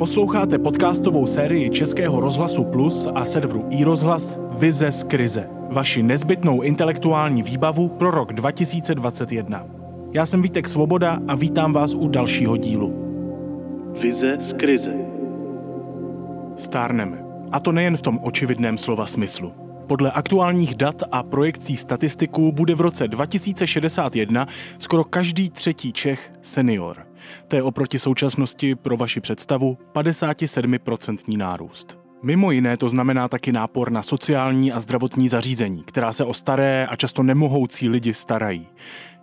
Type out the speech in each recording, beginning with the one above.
Posloucháte podcastovou sérii Českého rozhlasu Plus a serveru iRozhlas Vize z krize. Vaši nezbytnou intelektuální výbavu pro rok 2021. Já jsem Vítek Svoboda a vítám vás u dalšího dílu. Vize z krize. Stárneme. A to nejen v tom očividném slova smyslu. Podle aktuálních dat a projekcí statistiků bude v roce 2061 skoro každý třetí Čech senior. To je oproti současnosti pro vaši představu 57% nárůst. Mimo jiné to znamená taky nápor na sociální a zdravotní zařízení, která se o staré a často nemohoucí lidi starají.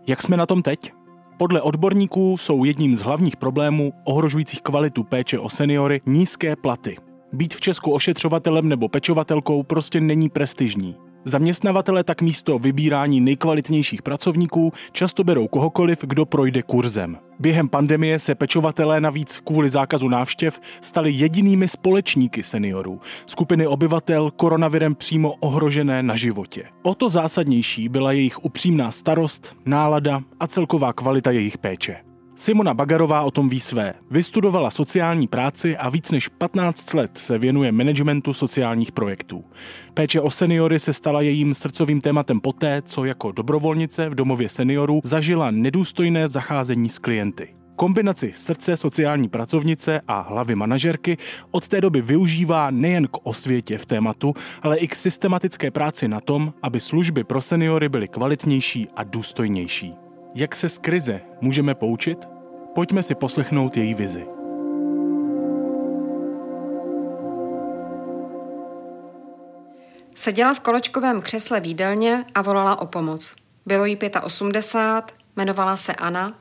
Jak jsme na tom teď? Podle odborníků jsou jedním z hlavních problémů ohrožujících kvalitu péče o seniory nízké platy. Být v Česku ošetřovatelem nebo pečovatelkou prostě není prestižní. Zaměstnavatele tak místo vybírání nejkvalitnějších pracovníků často berou kohokoliv, kdo projde kurzem. Během pandemie se pečovatelé navíc kvůli zákazu návštěv stali jedinými společníky seniorů, skupiny obyvatel koronavirem přímo ohrožené na životě. O to zásadnější byla jejich upřímná starost, nálada a celková kvalita jejich péče. Simona Bagarová o tom ví své. Vystudovala sociální práci a víc než 15 let se věnuje managementu sociálních projektů. Péče o seniory se stala jejím srdcovým tématem poté, co jako dobrovolnice v domově seniorů zažila nedůstojné zacházení s klienty. Kombinaci srdce sociální pracovnice a hlavy manažerky od té doby využívá nejen k osvětě v tématu, ale i k systematické práci na tom, aby služby pro seniory byly kvalitnější a důstojnější. Jak se z krize můžeme poučit? Pojďme si poslechnout její vizi. Seděla v kolečkovém křesle výdelně a volala o pomoc. Bylo jí 85, jmenovala se Anna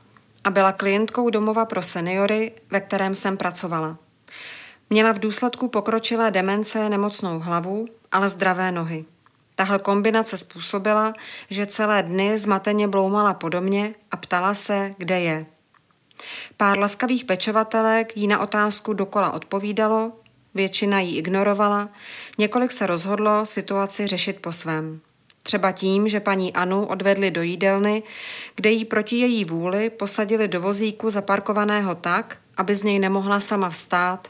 a byla klientkou domova pro seniory, ve kterém jsem pracovala. Měla v důsledku pokročilé demence nemocnou hlavu, ale zdravé nohy. Tahle kombinace způsobila, že celé dny zmateně bloumala po domě a ptala se, kde je. Pár laskavých pečovatelek jí na otázku dokola odpovídalo, většina jí ignorovala, několik se rozhodlo situaci řešit po svém. Třeba tím, že paní Anu odvedli do jídelny, kde jí proti její vůli posadili do vozíku zaparkovaného tak, aby z něj nemohla sama vstát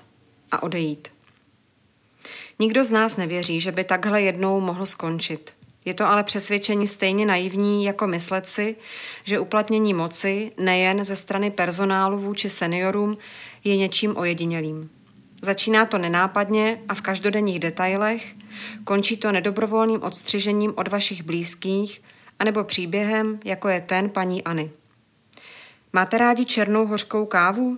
a odejít. Nikdo z nás nevěří, že by takhle jednou mohl skončit. Je to ale přesvědčení stejně naivní, jako myslet si, že uplatnění moci nejen ze strany personálu vůči seniorům je něčím ojedinělým. Začíná to nenápadně a v každodenních detailech, končí to nedobrovolným odstřižením od vašich blízkých anebo příběhem, jako je ten paní Any. Máte rádi černou hořkou kávu?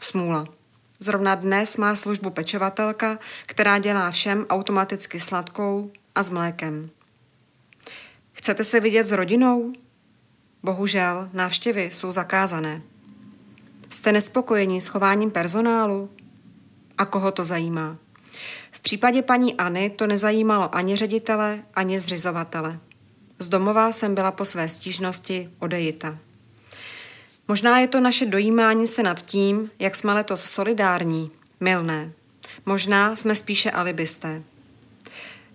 Smůla. Zrovna dnes má službu pečovatelka, která dělá všem automaticky sladkou a s mlékem. Chcete se vidět s rodinou? Bohužel, návštěvy jsou zakázané. Jste nespokojení s chováním personálu? A koho to zajímá? V případě paníAny to nezajímalo ani ředitele, ani zřizovatele. Z domova jsem byla po své stížnosti odejita. Možná je to naše dojímání se nad tím, jak jsme letos solidární, milné. Možná jsme spíše alibisté.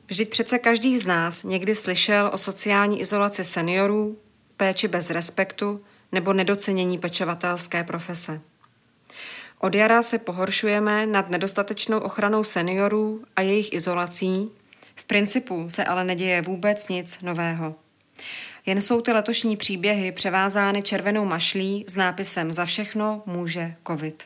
Vždyť přece každý z nás někdy slyšel o sociální izolaci seniorů, péči bez respektu nebo nedocenění pečovatelské profese. Od jara se pohoršujeme nad nedostatečnou ochranou seniorů a jejich izolací, v principu se ale neděje vůbec nic nového. Jen jsou ty letošní příběhy převázány červenou mašlí s nápisem Za všechno může covid.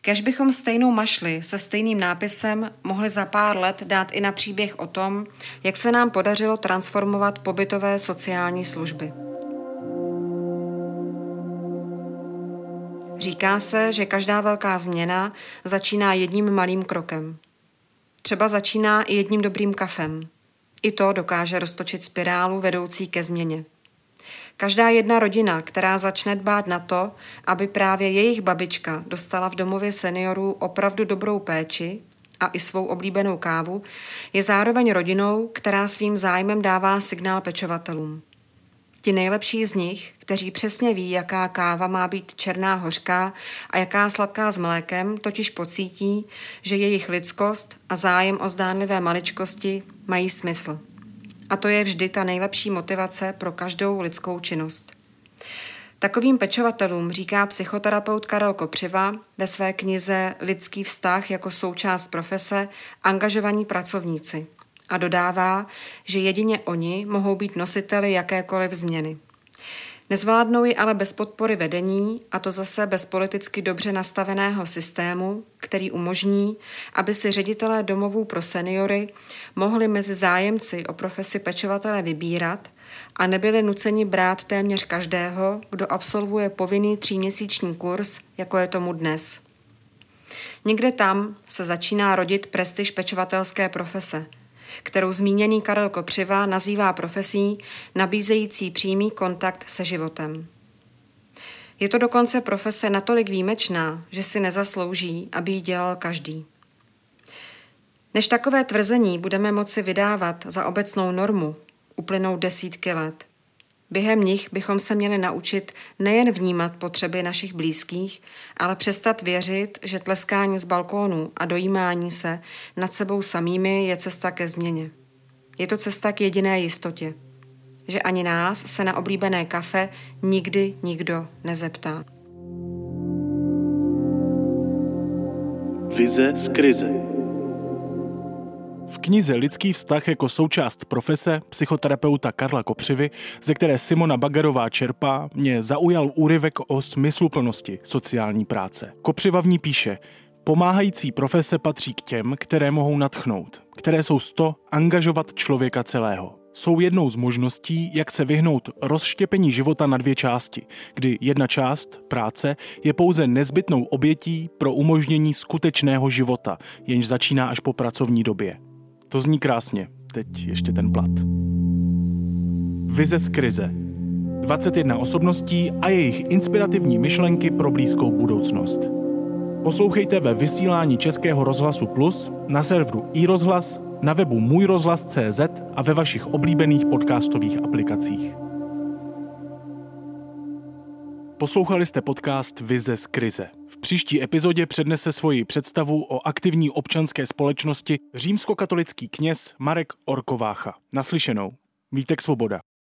Kež bychom stejnou mašli se stejným nápisem mohli za pár let dát i na příběh o tom, jak se nám podařilo transformovat pobytové sociální služby. Říká se, že každá velká změna začíná jedním malým krokem. Třeba začíná i jedním dobrým kafem – i to dokáže roztočit spirálu vedoucí ke změně. Každá jedna rodina, která začne dbát na to, aby právě jejich babička dostala v domově seniorů opravdu dobrou péči a i svou oblíbenou kávu, je zároveň rodinou, která svým zájmem dává signál pečovatelům. Ti nejlepší z nich, kteří přesně ví, jaká káva má být černá hořká a jaká sladká s mlékem, totiž pocítí, že jejich lidskost a zájem o zdánlivé maličkosti mají smysl. A to je vždy ta nejlepší motivace pro každou lidskou činnost. Takovým pečovatelům říká psychoterapeut Karel Kopřiva ve své knize Lidský vztah jako součást profese angažovaní pracovníci a dodává, že jedině oni mohou být nositeli jakékoliv změny. Nezvládnou ji ale bez podpory vedení, a to zase bez politicky dobře nastaveného systému, který umožní, aby si ředitelé domovů pro seniory mohli mezi zájemci o profesi pečovatele vybírat a nebyli nuceni brát téměř každého, kdo absolvuje povinný tříměsíční kurz, jako je tomu dnes. Někde tam se začíná rodit prestiž pečovatelské profese – kterou zmíněný Karel Kopřiva nazývá profesí nabízející přímý kontakt se životem. Je to dokonce profese natolik výjimečná, že si nezaslouží, aby ji dělal každý. Než takové tvrzení budeme moci vydávat za obecnou normu, uplynou desítky let. Během nich bychom se měli naučit nejen vnímat potřeby našich blízkých, ale přestat věřit, že tleskání z balkónu a dojímání se nad sebou samými je cesta ke změně. Je to cesta k jediné jistotě, že ani nás se na oblíbené kafe nikdy nikdo nezeptá. Vize z krize. V knize Lidský vztah jako součást profese psychoterapeuta Karla Kopřivy, ze které Simona Bagarová čerpá, mě zaujal úryvek o smysluplnosti sociální práce. Kopřiva v ní píše, Pomáhající profese patří k těm, které mohou natchnout, které jsou sto angažovat člověka celého. Jsou jednou z možností, jak se vyhnout rozštěpení života na dvě části, kdy jedna část, práce, je pouze nezbytnou obětí pro umožnění skutečného života, jenž začíná až po pracovní době. To zní krásně. Teď ještě ten plat. Vize z krize. 21 osobností a jejich inspirativní myšlenky pro blízkou budoucnost. Poslouchejte ve vysílání Českého rozhlasu Plus, na serveru iRozhlas, na webu Můj rozhlas.cz a ve vašich oblíbených podcastových aplikacích. Poslouchali jste podcast Vize z krize. Příští epizodě přednese svoji představu o aktivní občanské společnosti římskokatolický kněz Marek Orkovácha. Naslyšenou. Vítek Svoboda.